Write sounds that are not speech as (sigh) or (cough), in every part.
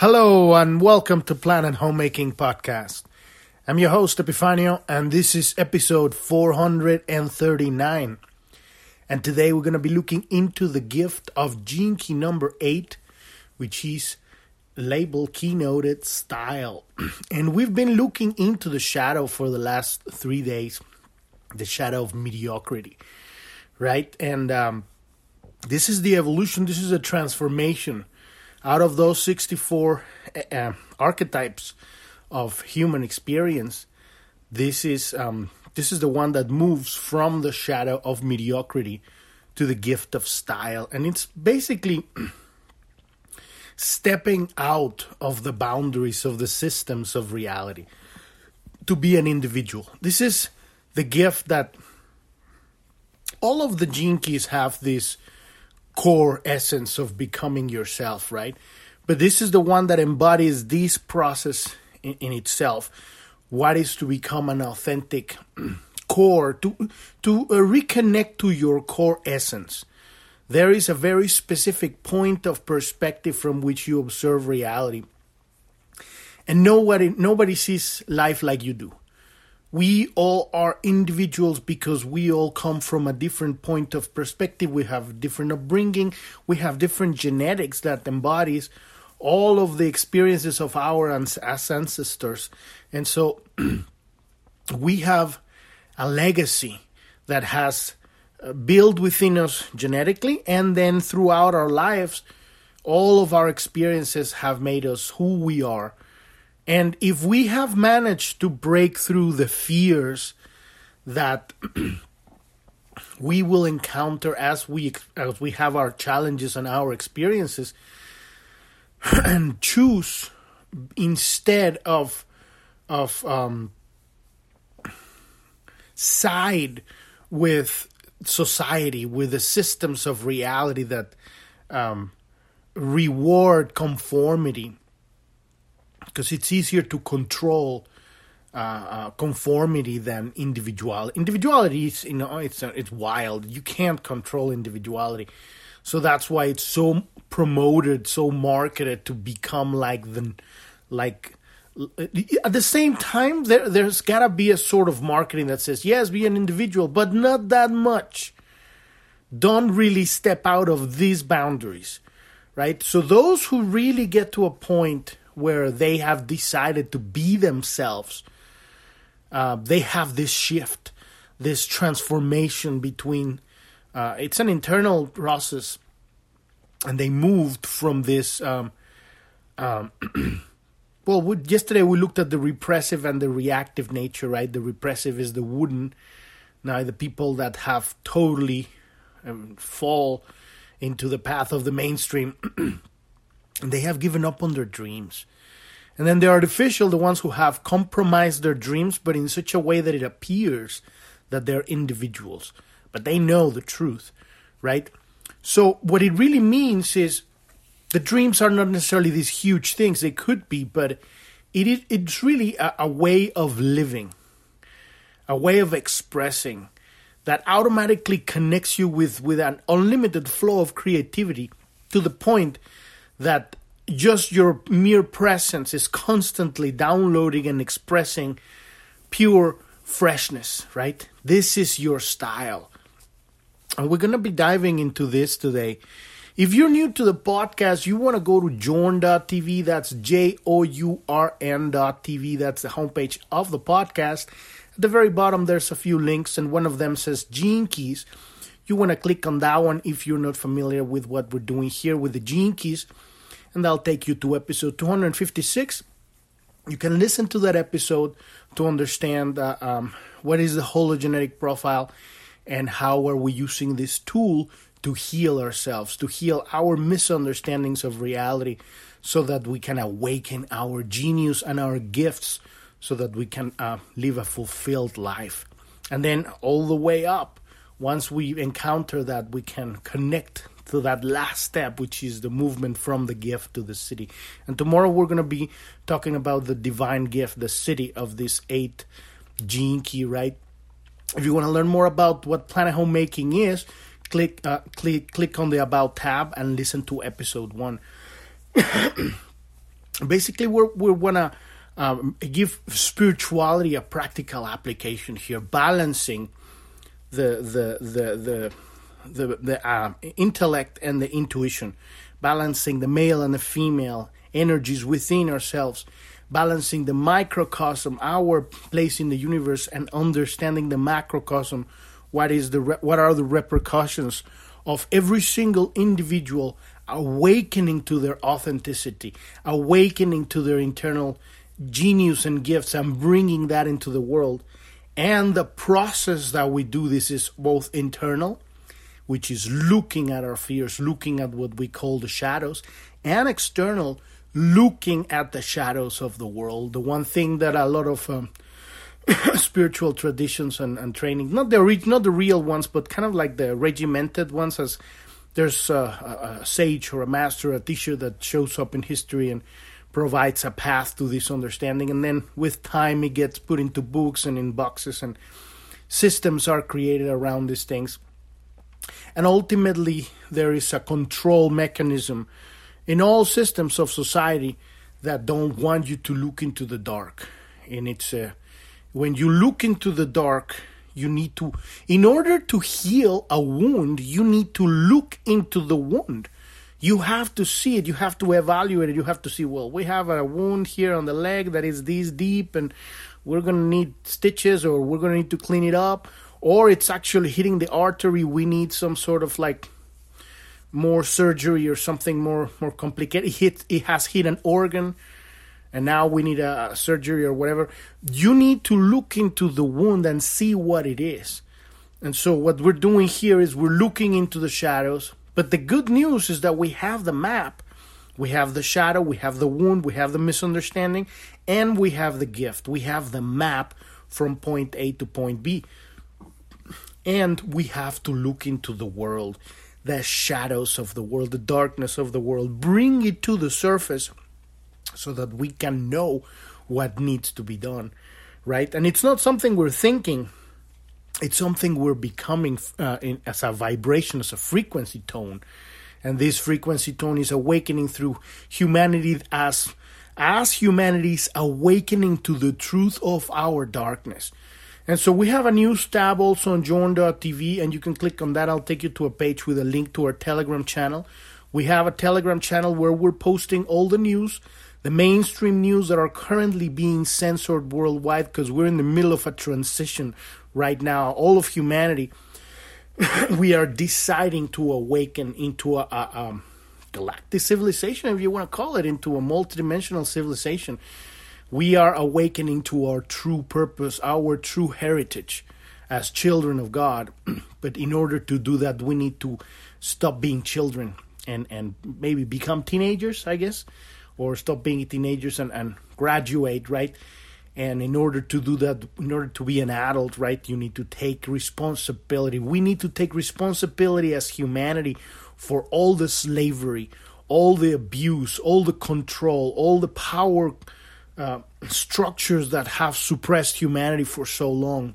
Hello and welcome to Planet Homemaking Podcast. I'm your host Epifanio and this is episode 439. And today we're going to be looking into the gift of gene key number 8 which is labeled keynoted style. (clears throat) And we've been looking into the shadow for the last 3 days, the shadow of mediocrity. Right? And um, this is the evolution, this is a transformation out of those 64 uh, archetypes of human experience this is um, this is the one that moves from the shadow of mediocrity to the gift of style. And it's basically (clears throat) stepping out of the boundaries of the systems of reality to be an individual. This is the gift that all of the keys have this core essence of becoming yourself, right? But this is the one that embodies this process in, in itself. What is to become an authentic (clears throat) core, to, to uh, reconnect to your core essence. There is a very specific point of perspective from which you observe reality. And nobody, nobody sees life like you do we all are individuals because we all come from a different point of perspective. We have different upbringing. We have different genetics that embodies all of the experiences of our ancestors. And so (clears throat) we have a legacy that has uh, built within us genetically and then throughout our lives all of our experiences have made us who we are and if we have managed to break through the fears that (clears throat) we will encounter as we as we have our challenges and our experiences (clears throat) and choose instead of of um, side with society with the systems of reality that um, reward conformity because it's easier to control uh, uh, conformity than individuality. Individuality is, you know, it's uh, it's wild. You can't control individuality, so that's why it's so promoted, so marketed to become like the, like. At the same time, there there's gotta be a sort of marketing that says yes, be an individual, but not that much. Don't really step out of these boundaries, right? So those who really get to a point where they have decided to be themselves, uh, they have this shift, this transformation between. Uh, it's an internal process, and they moved from this. Um, um, (clears throat) well, we, yesterday we looked at the repressive and the reactive nature, right? The repressive is the wooden. Now, the people that have totally um, fall into the path of the mainstream (clears throat) they have given up on their dreams. And then the artificial, the ones who have compromised their dreams, but in such a way that it appears that they're individuals, but they know the truth, right? So, what it really means is the dreams are not necessarily these huge things, they could be, but it is, it's really a, a way of living, a way of expressing that automatically connects you with, with an unlimited flow of creativity to the point that just your mere presence is constantly downloading and expressing pure freshness, right? This is your style. And we're going to be diving into this today. If you're new to the podcast, you want to go to journ.tv. That's J O U R N.tv. That's the homepage of the podcast. At the very bottom, there's a few links, and one of them says Gene Keys. You want to click on that one if you're not familiar with what we're doing here with the Gene Keys and that'll take you to episode 256. You can listen to that episode to understand uh, um, what is the hologenetic profile and how are we using this tool to heal ourselves, to heal our misunderstandings of reality, so that we can awaken our genius and our gifts, so that we can uh, live a fulfilled life. And then all the way up, once we encounter that, we can connect to that last step, which is the movement from the gift to the Siddhi. And tomorrow we're going to be talking about the divine gift, the Siddhi of this eight gene key, right? If you want to learn more about what planet homemaking is, click uh, click click on the about tab and listen to episode one. (coughs) basically we're we wanna um, give spirituality a practical application here, balancing the the the the the, the uh, intellect and the intuition, balancing the male and the female energies within ourselves, balancing the microcosm, our place in the universe, and understanding the macrocosm. What is the re- what are the repercussions of every single individual awakening to their authenticity, awakening to their internal genius and gifts, and bringing that into the world. And the process that we do this is both internal, which is looking at our fears, looking at what we call the shadows, and external, looking at the shadows of the world. The one thing that a lot of um, (coughs) spiritual traditions and, and training, not the not the real ones, but kind of like the regimented ones, as there's a, a, sage or a master, a teacher that shows up in history and provides a path to this understanding, and then with time it gets put into books and in boxes, and systems are created around these things. And ultimately, there is a control mechanism in all systems of society that don't want you to look into the dark. And it's uh, when you look into the dark, you need to, in order to heal a wound, you need to look into the wound. You have to see it. You have to evaluate it. You have to see, well, we have a wound here on the leg that is this deep, and we're going to need stitches, or we're going to need to clean it up, or it's actually hitting the artery. We need some sort of like more surgery or something more more complicated. It, hit, it has hit an organ, and now we need a, a surgery or whatever. You need to look into the wound and see what it is. And so what we're doing here is we're looking into the shadows. But the good news is that we have the map. We have the shadow, we have the wound, we have the misunderstanding, and we have the gift. We have the map from point A to point B. And we have to look into the world the shadows of the world, the darkness of the world, bring it to the surface so that we can know what needs to be done, right? And it's not something we're thinking, it's something we're becoming uh, in, as a vibration, as a frequency tone. And this frequency tone is awakening through humanity as as humanity's awakening to the truth of our darkness. And so we have a news tab also on journ.tv, and you can click on that. I'll take you to a page with a link to our Telegram channel. We have a Telegram channel where we're posting all the news, the mainstream news that are currently being censored worldwide because we're in the middle of a transition right now. All of humanity, (coughs) we are deciding to awaken into a, a, a galactic civilization, if you want to call it, into a multidimensional civilization we are awakening to our true purpose, our true heritage as children of God. (clears throat) but in order to do that, we need to stop being children and, and maybe become teenagers, I guess, or stop being teenagers and, and graduate, right? And in order to do that, in order to be an adult, right, you need to take responsibility. We need to take responsibility as humanity for all the slavery, all the abuse, all the control, all the power uh, structures that have suppressed humanity for so long.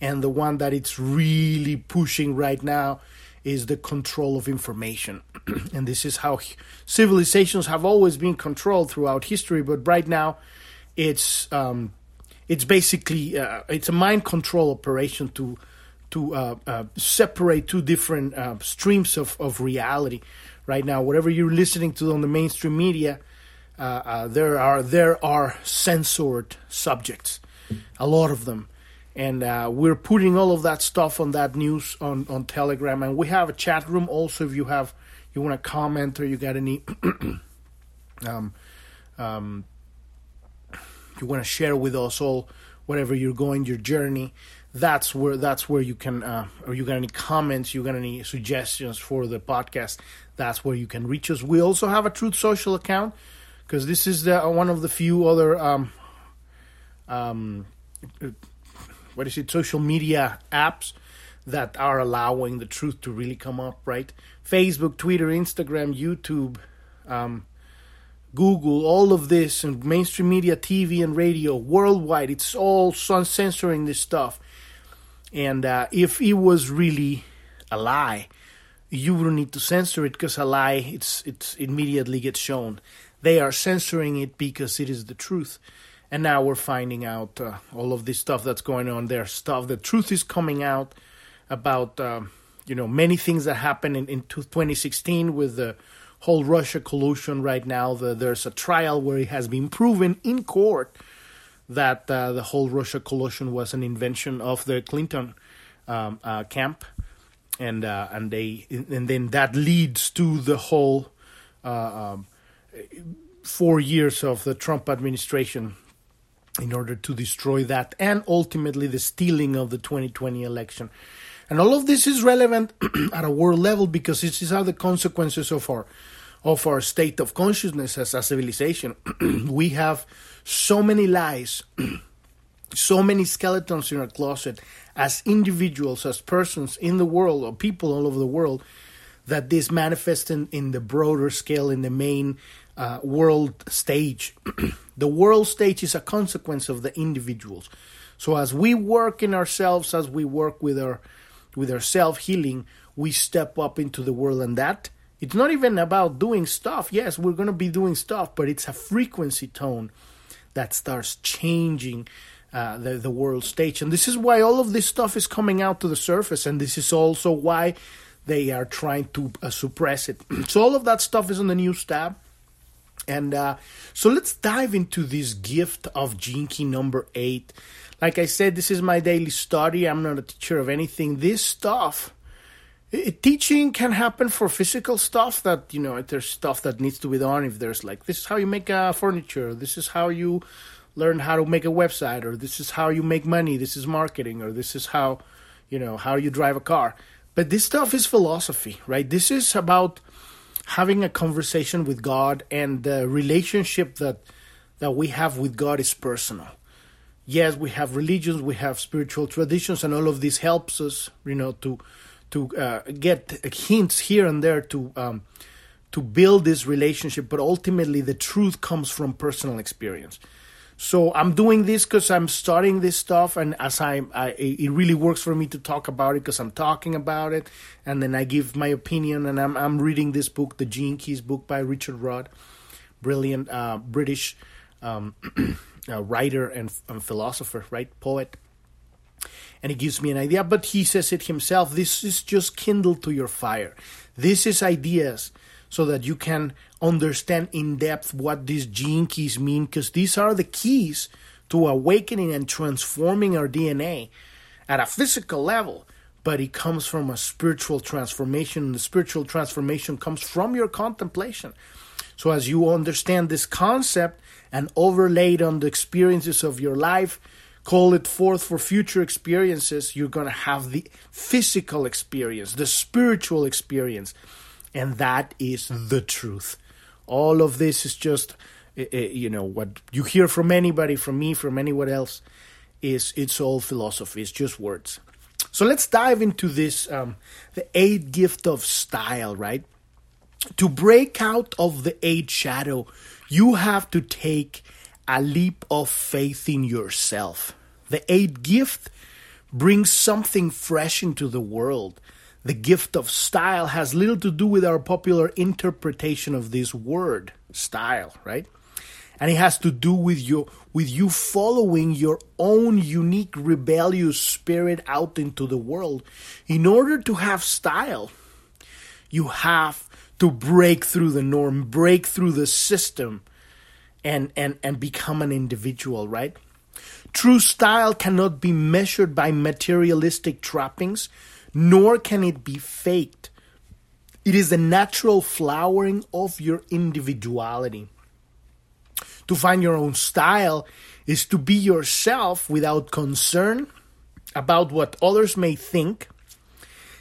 And the one that it's really pushing right now is the control of information. (clears throat) and this is how civilizations have always been controlled throughout history, but right now it's um, it's basically uh, it's a mind control operation to to uh, uh, separate two different uh, streams of, of reality. Right now, whatever you're listening to on the mainstream media uh, uh, there are there are censored subjects, a lot of them, and uh, we're putting all of that stuff on that news on on Telegram, and we have a chat room also. If you have you want to comment or you got any, (clears throat) um, um, you want to share with us all whatever you're going your journey that's where that's where you can uh, or you got any comments you got any suggestions for the podcast that's where you can reach us. We also have a truth social account because this is the, one of the few other um, um, what is it social media apps that are allowing the truth to really come up right? Facebook twitter instagram youtube um, google all of this and mainstream media tv and radio worldwide. It's all censoring this stuff. And uh, if it was really a lie you wouldn't need to censor it because a lie it's it's immediately gets shown they are censoring it because it is the truth. And now we're finding out uh, all of this stuff that's going on there. Stuff, the truth is coming out about, um, you know, many things that happened in, in 2016 with the whole Russia collusion right now. The, there's a trial where it has been proven in court that uh, the whole Russia collusion was an invention of the Clinton um, uh, camp, and uh, and they and then that leads to the whole uh, um, four years of the Trump administration in order to destroy that, and ultimately the stealing of the 2020 election. And all of this is relevant (clears throat) at a world level because these are the consequences of our of our state of consciousness as a civilization. (clears throat) we have so many lies, (clears throat) so many skeletons in our closet as individuals, as persons in the world, or people all over the world, that this manifests in, in the broader scale, in the main uh, world stage. (clears throat) the world stage is a consequence of the individuals. So as we work in ourselves, as we work with our with our self healing, we step up into the world, and that it's not even about doing stuff. Yes, we're going to be doing stuff, but it's a frequency tone that starts changing uh, the the world stage, and this is why all of this stuff is coming out to the surface, and this is also why they are trying to uh, suppress it. (clears throat) so all of that stuff is on the news tab, and uh, so let's dive into this gift of Key number eight. Like I said, this is my daily study. I'm not a teacher of anything. This stuff it, teaching can happen for physical stuff that you know if there's stuff that needs to be done if there's like this is how you make a furniture this is how you learn how to make a website or this is how you make money this is marketing or this is how you know how you drive a car but this stuff is philosophy right this is about having a conversation with god and the relationship that that we have with god is personal yes we have religions we have spiritual traditions and all of this helps us you know to to uh, get hints here and there to um, to build this relationship, but ultimately the truth comes from personal experience. So I'm doing this because I'm studying this stuff, and as I, I, it really works for me to talk about it because I'm talking about it, and then I give my opinion, and I'm I'm reading this book, the Gene Keys book by Richard Rudd, brilliant uh, British um, (clears throat) uh, writer and, and philosopher, right, poet and he gives me an idea, but he says it himself. This is just kindle to your fire. This is ideas so that you can understand in depth what these gene keys mean, because these are the keys to awakening and transforming our DNA at a physical level. But it comes from a spiritual transformation, and the spiritual transformation comes from your contemplation. So, as you understand this concept and overlay it on the experiences of your life, call it forth for future experiences, you're going to have the physical experience, the spiritual experience. And that is the truth. All of this is just, eh, eh, you know, what you hear from anybody, from me, from anyone else, is it's all philosophy. It's just words. So let's dive into this um, the eighth gift of style, right? To break out of the eighth shadow, you have to take a leap of faith in yourself. The eighth gift brings something fresh into the world. The gift of style has little to do with our popular interpretation of this word, style, right? And it has to do with you with you following your own unique rebellious spirit out into the world. In order to have style, you have to break through the norm, break through the system and and and become an individual, right? True style cannot be measured by materialistic trappings, nor can it be faked. It is the natural flowering of your individuality. To find your own style is to be yourself without concern about what others may think.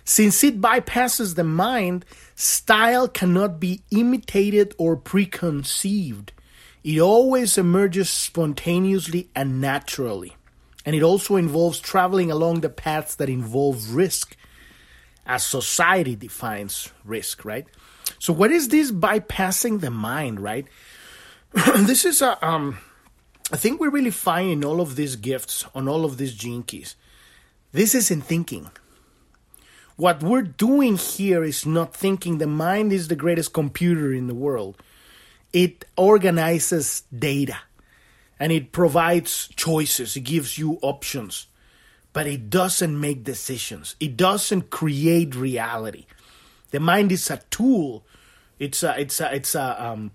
Since it bypasses the mind, style cannot be imitated or preconceived. It always emerges spontaneously and naturally. And it also involves traveling along the paths that involve risk, as society defines risk, right? So, what is this bypassing the mind, right? (clears throat) this is a, um, I think we really find in all of these gifts, on all of these gene keys. This isn't thinking. What we're doing here is not thinking. The mind is the greatest computer in the world it organizes data and it provides choices, it gives you options, but it doesn't make decisions, it doesn't create reality. The mind is a tool. It's a it's a it's a um,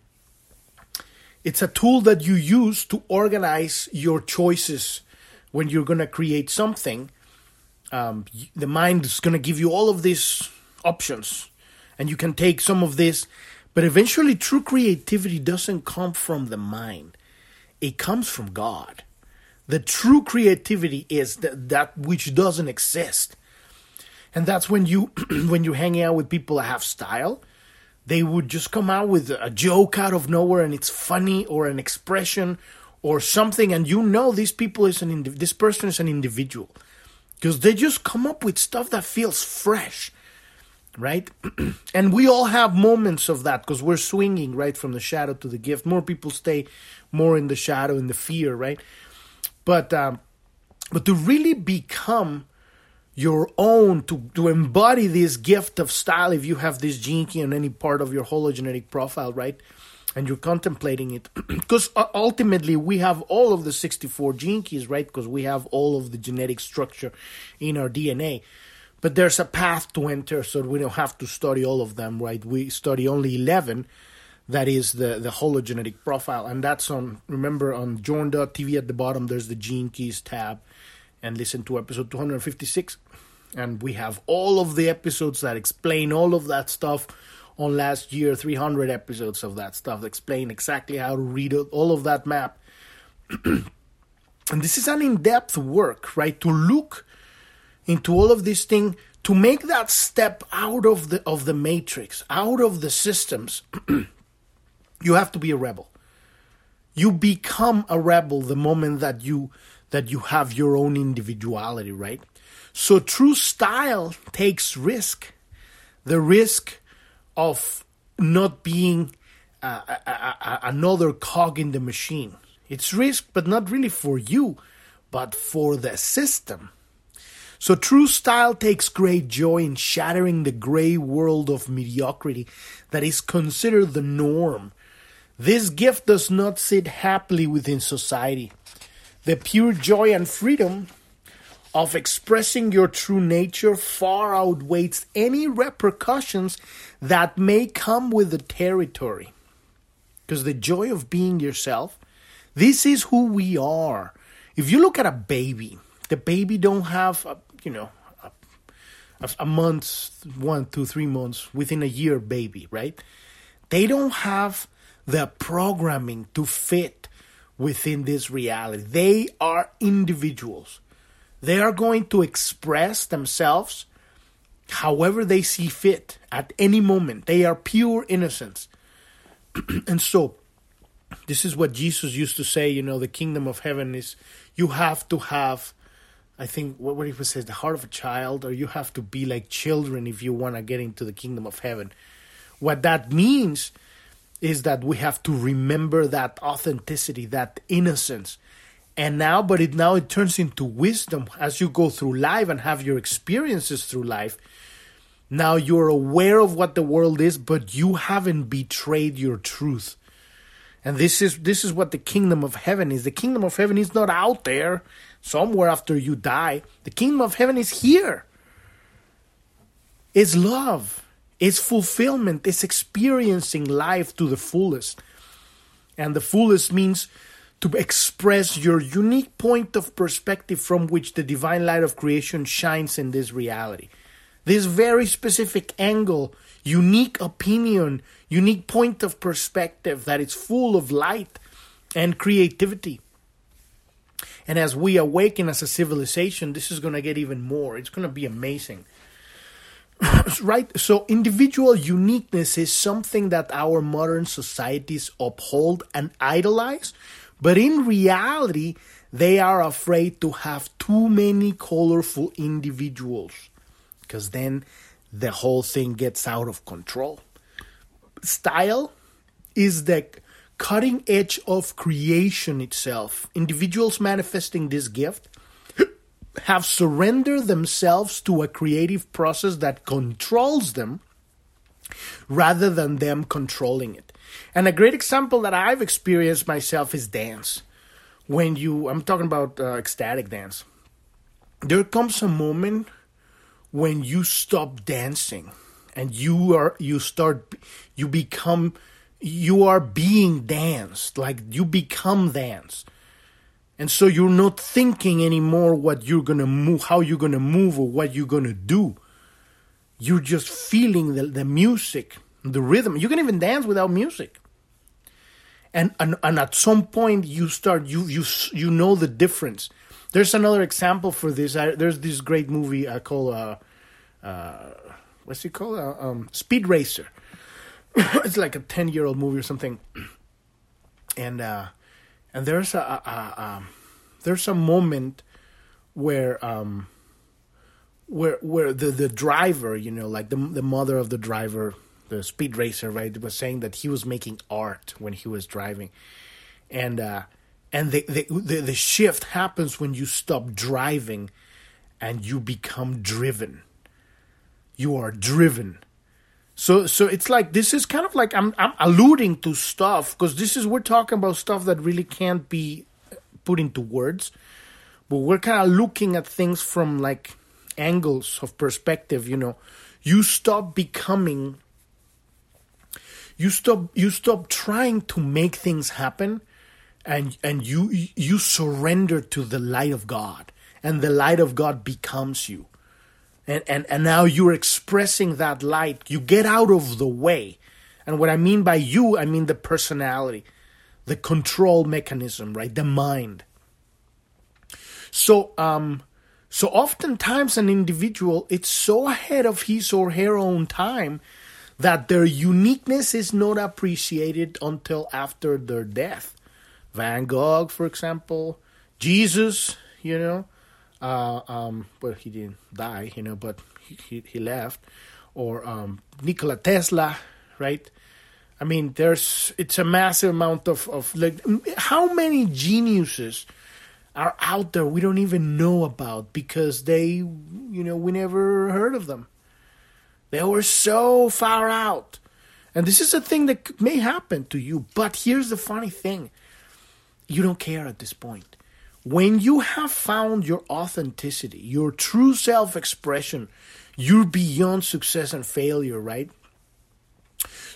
it's a tool that you use to organize your choices when you're gonna create something. Um, the mind is gonna give you all of these options, and you can take some of this, but eventually, true creativity doesn't come from the mind; it comes from God. The true creativity is that, which doesn't exist. And that's when you (clears throat) when you're hanging out with people that have style they would just come out with a joke out of nowhere and it's funny or an expression or something. And you know these people is an this person is an individual. Because they just come up with stuff that feels fresh right? (clears throat) And we all have moments of that because we're swinging right from the shadow to the gift. More people stay more in the shadow in the fear right but um but to really become your own to, to embody this gift of style if you have this gene key on any part of your hologenetic profile, right? And you're contemplating it. (clears throat) Because ultimately, we have all of the 64 gene keys, right? Because we have all of the genetic structure in our DNA. But there's a path to enter, so we don't have to study all of them, right? We study only 11. That is the, the hologenetic profile. And that's on, remember, on journ.tv at the bottom, there's the gene keys tab. And listen to episode 256 and we have all of the episodes that explain all of that stuff on last year 300 episodes of that stuff that explain exactly how to read all of that map (clears throat) and this is an in-depth work right to look into all of this thing to make that step out of the of the matrix out of the systems (clears throat) you have to be a rebel you become a rebel the moment that you that you have your own individuality right so true style takes risk. The risk of not being uh, a, a, another cog in the machine. It's risk, but not really for you, but for the system. So true style takes great joy in shattering the gray world of mediocrity that is considered the norm. This gift does not sit happily within society. The pure joy and freedom of expressing your true nature far outweighs any repercussions that may come with the territory. Because the joy of being yourself, this is who we are. If you look at a baby, the baby don't have, a, you know, a, a month, one, two, three months, within a year baby, right? They don't have the programming to fit within this reality. They are individuals. They are going to express themselves however they see fit at any moment. They are pure innocence. (clears throat) and so, this is what Jesus used to say, you know, the kingdom of heaven is you have to have, I think, what, what he says, the heart of a child, or you have to be like children if you want to get into the kingdom of heaven. What that means is that we have to remember that authenticity, that innocence, and now but it now it turns into wisdom. As you go through life and have your experiences through life now you're aware of what the world is but you haven't betrayed your truth. And this is this is what the kingdom of heaven is. The kingdom of heaven is not out there somewhere after you die. The kingdom of heaven is here. It's love it's fulfillment it's experiencing life to the fullest and the fullest means to express your unique point of perspective from which the divine light of creation shines in this reality. This very specific angle, unique opinion, unique point of perspective that is full of light and creativity. And as we awaken as a civilization, this is going to get even more. It's going to be amazing. Right? So, individual uniqueness is something that our modern societies uphold and idolize but in reality, they are afraid to have too many colorful individuals because then the whole thing gets out of control. Style is the cutting edge of creation itself. Individuals manifesting this gift have surrendered themselves to a creative process that controls them rather than them controlling it. And a great example that I've experienced myself is dance. When you, I'm talking about uh, ecstatic dance. There comes a moment when you stop dancing and you are you start you become you are being danced like you become dance and so you're not thinking anymore what you're gonna move how you're gonna move or what you're gonna do you're just feeling the, the music the rhythm you can even dance without music and, and and at some point you start you you you know the difference there's another example for this I, there's this great movie I call uh, uh, what's it called? Uh, um, Speed Racer. (coughs) it's like a ten year old movie or something. And uh, and there's a, a, a um, there's a moment where um where where the the driver, you know, like the the mother of the driver, the speed racer, right, was saying that he was making art when he was driving, and uh, and the, the the the shift happens when you stop driving, and you become driven you are driven. So so it's like this is kind of like I'm I'm alluding to stuff because this is we're talking about stuff that really can't be uh, put into words, but we're kind of looking at things from like angles of perspective. You know, you stop becoming. You stop you stop trying to make things happen, and and you you surrender to the light of God, and the light of God becomes you and, and, and now you're expressing that light. You get out of the way. And what I mean by you, I mean the personality, the control mechanism, right? The mind. So, um, so oftentimes an individual, it's so ahead of his or her own time that their uniqueness is not appreciated until after their death. Van Gogh, for example, Jesus, you know, uh, um, well, he didn't die, you know, but he, he, he left. Or um, Nikola Tesla, right? I mean, there's it's a massive amount of, of like how many geniuses are out there we don't even know about because they, you know, we never heard of them. They were so far out. And this is a thing that may happen to you. But here's the funny thing you don't care at this point when you have found your authenticity, your true self expression, you're beyond success and failure, right?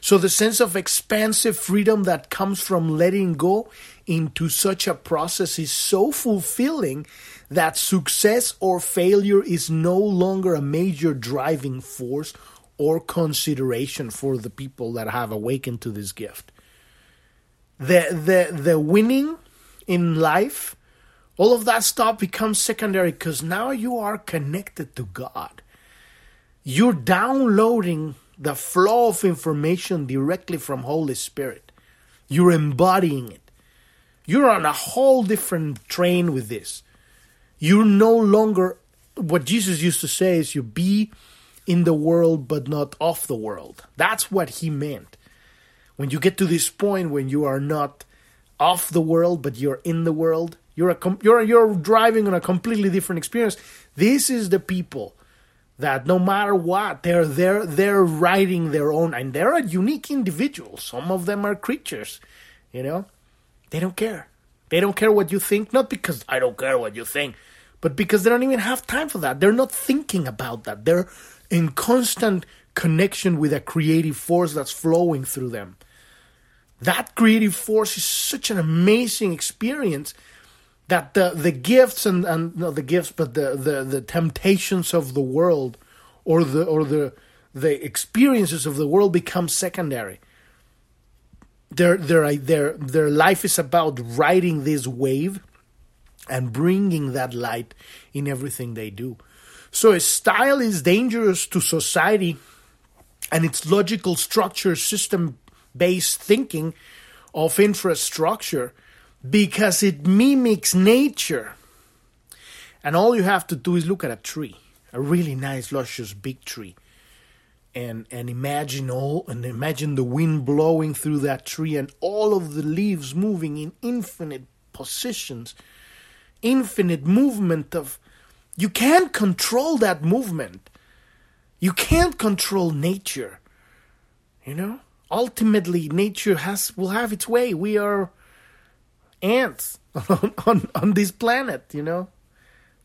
So the sense of expansive freedom that comes from letting go into such a process is so fulfilling that success or failure is no longer a major driving force or consideration for the people that have awakened to this gift. The the the winning in life all of that stuff becomes secondary because now you are connected to God. You're downloading the flow of information directly from Holy Spirit. You're embodying it. You're on a whole different train with this. You're no longer what Jesus used to say is you be in the world but not of the world. That's what he meant. When you get to this point when you are not of the world but you're in the world, you're a you're you're driving on a completely different experience. This is the people that no matter what, they're they're they're writing their own, and they're a unique individuals. Some of them are creatures, you know. They don't care. They don't care what you think, not because I don't care what you think, but because they don't even have time for that. They're not thinking about that. They're in constant connection with a creative force that's flowing through them. That creative force is such an amazing experience that the the gifts and and not the gifts but the, the the temptations of the world or the or the the experiences of the world become secondary. Their their their their life is about riding this wave and bringing that light in everything they do. So a style is dangerous to society and its logical structure system based thinking of infrastructure because it mimics nature. And all you have to do is look at a tree, a really nice, luscious, big tree, and and imagine all and imagine the wind blowing through that tree and all of the leaves moving in infinite positions, infinite movement of. You can't control that movement. You can't control nature. You know? Ultimately nature has will have its way. We are ants on, (laughs) on, on this planet, you know?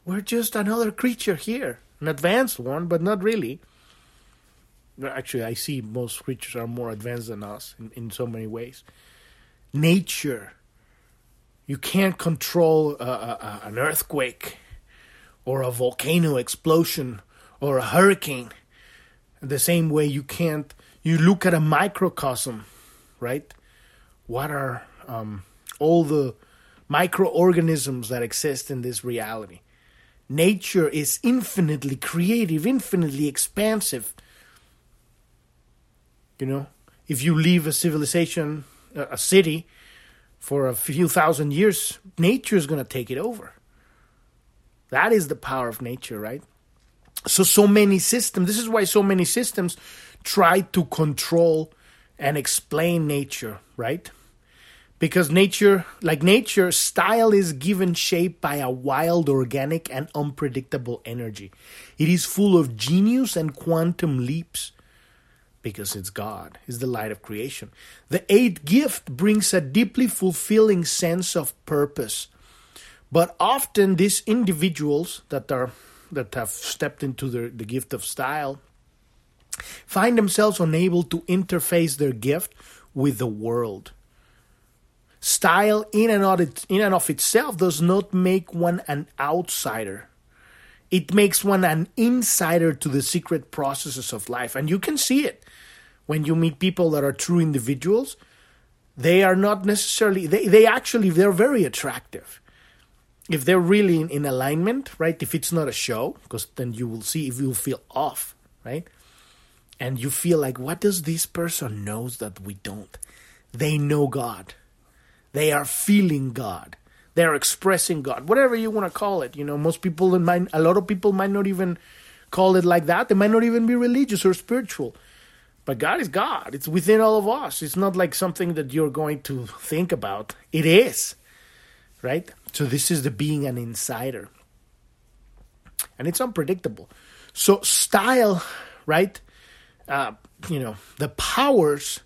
We're just another creature here. An advanced one, but not really. Actually, I see most creatures are more advanced than us in, in so many ways. Nature. You can't control a, a, an earthquake or a volcano explosion or a hurricane the same way you can't you look at a microcosm right what are um, all the microorganisms that exist in this reality nature is infinitely creative infinitely expansive you know if you leave a civilization a city for a few thousand years nature is going to take it over that is the power of nature, right? So, so many systems, this is why so many systems try to control and explain nature, right? Because nature, like nature, style is given shape by a wild, organic, and unpredictable energy. It is full of genius and quantum leaps because it's God, is the light of creation. The eighth gift brings a deeply fulfilling sense of purpose but often these individuals that are that have stepped into the, the gift of style find themselves unable to interface their gift with the world. Style in and, of it, in and of itself does not make one an outsider. It makes one an insider to the secret processes of life. And you can see it when you meet people that are true individuals. They are not necessarily, they, they actually, they're very attractive if they're really in, in alignment, right? If it's not a show, because then you will see if you feel off, right? And you feel like, what does this person knows that we don't? They know God. They are feeling God. They are expressing God. Whatever you want to call it. You know, most people mind, a lot of people might not even call it like that. They might not even be religious or spiritual. But God is God. It's within all of us. It's not like something that you're going to think about. It is right? So this is the being an insider. And it's unpredictable. So style, right? Uh, you know, the powers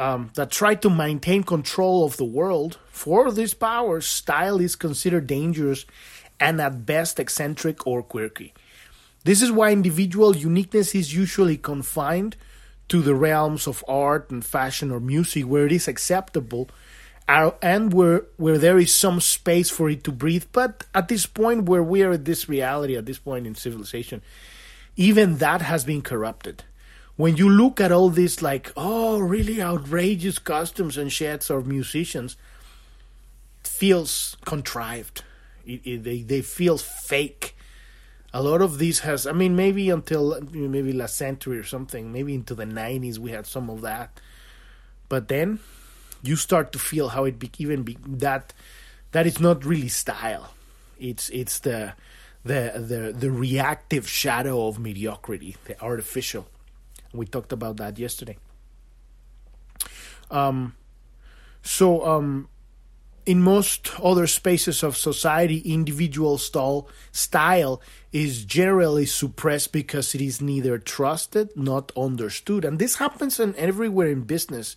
um, that try to maintain control of the world, for these powers, style is considered dangerous and at best eccentric or quirky. This is why individual uniqueness is usually confined to the realms of art and fashion or music, where it is acceptable and where where there is some space for it to breathe. But at this point, where we are at this reality, at this point in civilization, even that has been corrupted. When you look at all these, like, oh, really outrageous costumes and shirts of musicians, feels contrived. It, it, they they feel fake. A lot of these has, I mean, maybe until maybe last century or something, maybe into the nineties, we had some of that. But then you start to feel how it be, even be, that that is not really style. It's it's the the the the reactive shadow of mediocrity, the artificial. We talked about that yesterday. Um, so um, in most other spaces of society, individual style style is generally suppressed because it is neither trusted not understood, and this happens in everywhere in business.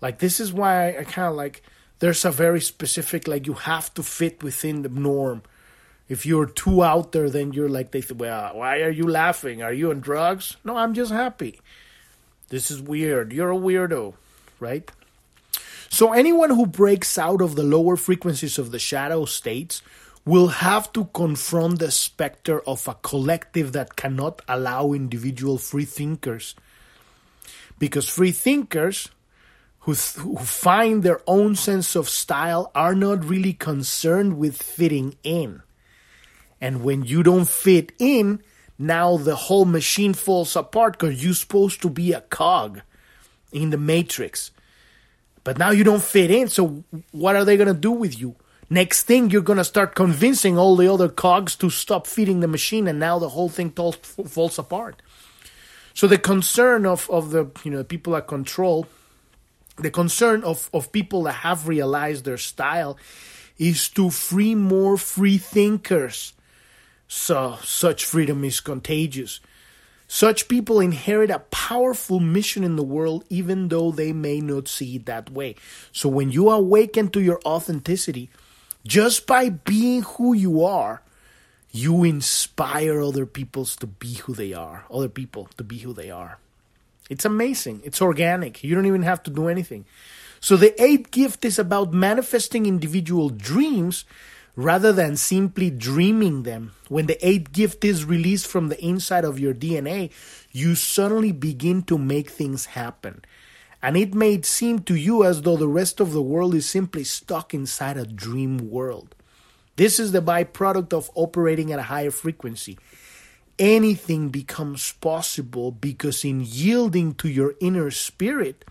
Like this is why I kind of like there's a very specific like you have to fit within the norm. If you're too out there, then you're like they say, well, why are you laughing? Are you on drugs? No, I'm just happy. This is weird. You're a weirdo, right? So anyone who breaks out of the lower frequencies of the shadow states will have to confront the specter of a collective that cannot allow individual free thinkers. Because free thinkers who, th- who find their own sense of style are not really concerned with fitting in. And when you don't fit in, now the whole machine falls apart because you're supposed to be a cog in the matrix. But now you don't fit in, so what are they going to do with you? Next thing, you're going to start convincing all the other cogs to stop feeding the machine, and now the whole thing falls apart. So the concern of, of the you know people that control the concern of, of people that have realized their style is to free more free thinkers. So such freedom is contagious. Such people inherit a powerful mission in the world, even though they may not see it that way. So when you awaken to your authenticity, just by being who you are, you inspire other peoples to be who they are, other people to be who they are. It's amazing. It's organic. You don't even have to do anything. So the eighth gift is about manifesting individual dreams rather than simply dreaming them. When the eighth gift is released from the inside of your DNA, you suddenly begin to make things happen. And it may seem to you as though the rest of the world is simply stuck inside a dream world. This is the byproduct of operating at a higher frequency. Anything becomes possible because, in yielding to your inner spirit,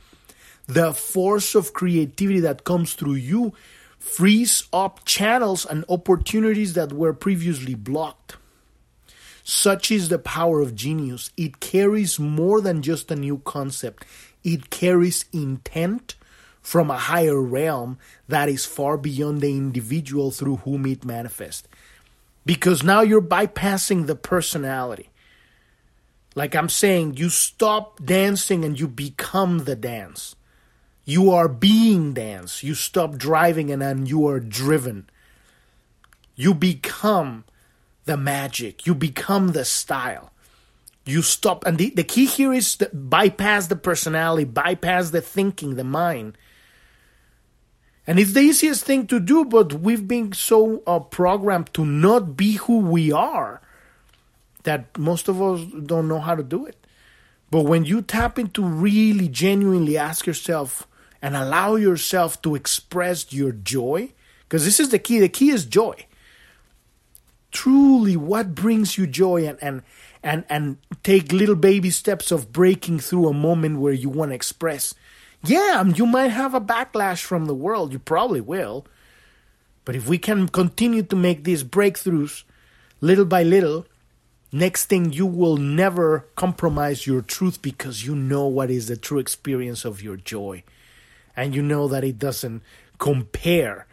the force of creativity that comes through you frees up channels and opportunities that were previously blocked. Such is the power of genius. It carries more than just a new concept, it carries intent from a higher realm that is far beyond the individual through whom it manifests. Because now you're bypassing the personality. Like I'm saying, you stop dancing and you become the dance. You are being dance. You stop driving and then you are driven. You become the magic. You become the style. You stop. And the, the key here is to bypass the personality, bypass the thinking, the mind. And it's the easiest thing to do, but we've been so uh, programmed to not be who we are that most of us don't know how to do it. But when you tap into really genuinely ask yourself, and allow yourself to express your joy because this is the key the key is joy. Truly what brings you joy and and and, and take little baby steps of breaking through a moment where you want to express yeah um, you might have a backlash from the world you probably will but if we can continue to make these breakthroughs little by little next thing you will never compromise your truth because you know what is the true experience of your joy and you know that it doesn't compare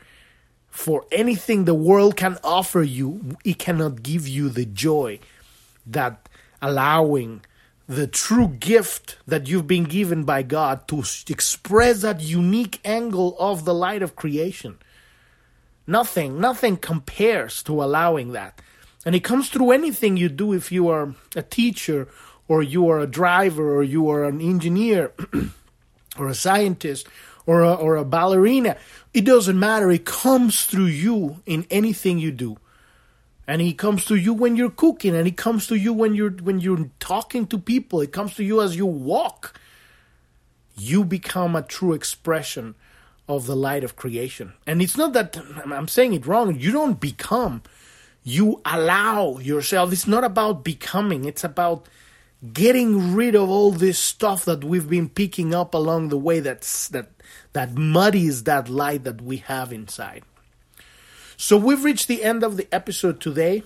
for anything the world can offer you it cannot give you the joy that allowing the true gift that you've been given by God to express that unique angle of the light of creation. Nothing, nothing compares to allowing that. And it comes through anything you do if you are a teacher or you are a driver or you are an engineer (clears throat) or a scientist or a, or a ballerina. It doesn't matter. It comes through you in anything you do. And it comes to you when you're cooking, and it comes to you when you're when you're talking to people. It comes to you as you walk. You become a true expression of the light of creation. And it's not that I'm saying it wrong. You don't become. You allow yourself. It's not about becoming. It's about getting rid of all this stuff that we've been picking up along the way that's that that muddies that light that we have inside. So we've reached the end of the episode today.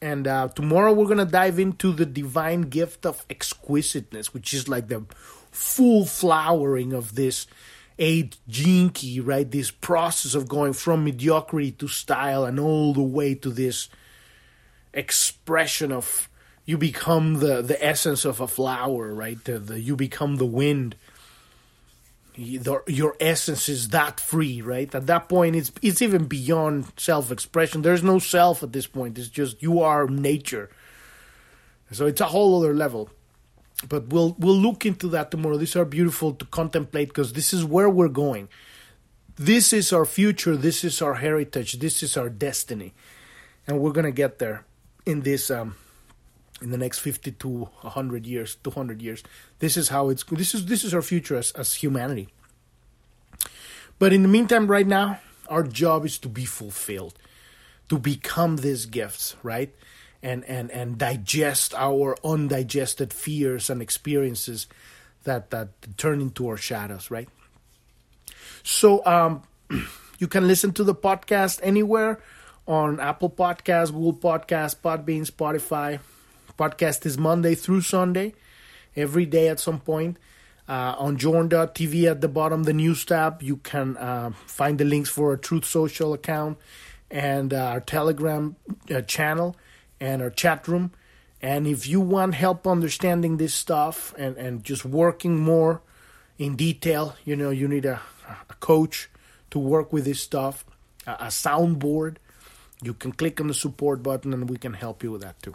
And uh, tomorrow we're to dive into the divine gift of exquisiteness, which is like the full flowering of this eight key, right? This process of going from mediocrity to style and all the way to this expression of you become the, the essence of a flower, right? The, the, you become the wind your essence is that free, right? At that point, it's it's even beyond self-expression. There's no self at this point. It's just you are nature. So it's a whole other level. But we'll we'll look into that tomorrow. These are beautiful to contemplate because this is where we're going. This is our future. This is our heritage. This is our destiny, and we're gonna get there in this um, in the next 50 to 100 years 200 years. This is how it's this is this is our future as, as humanity. But in the meantime right now our job is to be fulfilled to become these gifts right? And and and digest our undigested fears and experiences that that turn into our shadows right? So um (clears throat) you can listen to the podcast anywhere on Apple Podcasts, Google Podcasts, Podbean, Spotify, Podcast is Monday through Sunday, every day at some point. Uh, on Journ.tv at the bottom, the news tab, you can uh, find the links for our Truth Social account and uh, our Telegram uh, channel and our chat room. And if you want help understanding this stuff and, and just working more in detail, you know, you need a, a coach to work with this stuff, a, a soundboard, you can click on the support button and we can help you with that too.